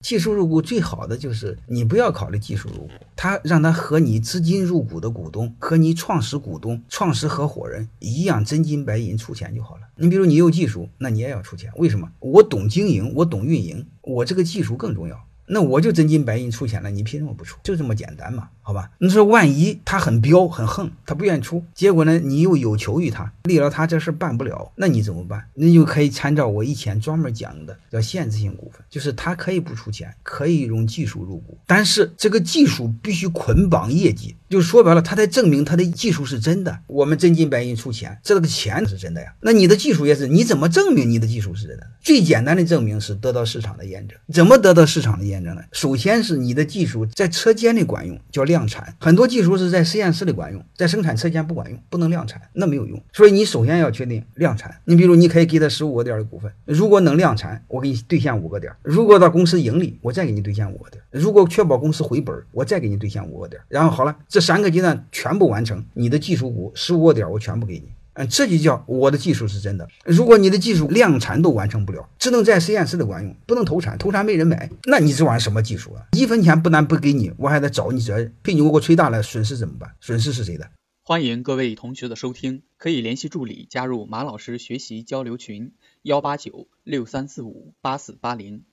技术入股最好的就是你不要考虑技术入股，他让他和你资金入股的股东和你创始股东、创始合伙人一样真金白银出钱就好了。你比如你有技术，那你也要出钱，为什么？我懂经营，我懂运营，我这个技术更重要。那我就真金白银出钱了，你凭什么不出？就这么简单嘛，好吧？你说万一他很彪很横，他不愿意出，结果呢，你又有求于他，立了他这事办不了，那你怎么办？那就可以参照我以前专门讲的叫限制性股份，就是他可以不出钱，可以用技术入股，但是这个技术必须捆绑业绩，就说白了，他在证明他的技术是真的。我们真金白银出钱，这个钱是真的呀。那你的技术也是，你怎么证明你的技术是真的？最简单的证明是得到市场的验证。怎么得到市场的验证呢？首先是你的技术在车间里管用，叫量产。很多技术是在实验室里管用，在生产车间不管用，不能量产，那没有用。所以你首先要确定量产。你比如你可以给他十五个点的股份，如果能量产，我给你兑现五个点；如果到公司盈利，我再给你兑现五个点；如果确保公司回本，我再给你兑现五个点。然后好了，这三个阶段全部完成，你的技术股十五个点我全部给你。嗯，这就叫我的技术是真的。如果你的技术量产都完成不了，只能在实验室里管用，不能投产，投产没人买，那你这玩意什么技术啊？一分钱不但不给你，我还得找你责任，被你给我吹大了，损失怎么办？损失是谁的？欢迎各位同学的收听，可以联系助理加入马老师学习交流群：幺八九六三四五八四八零。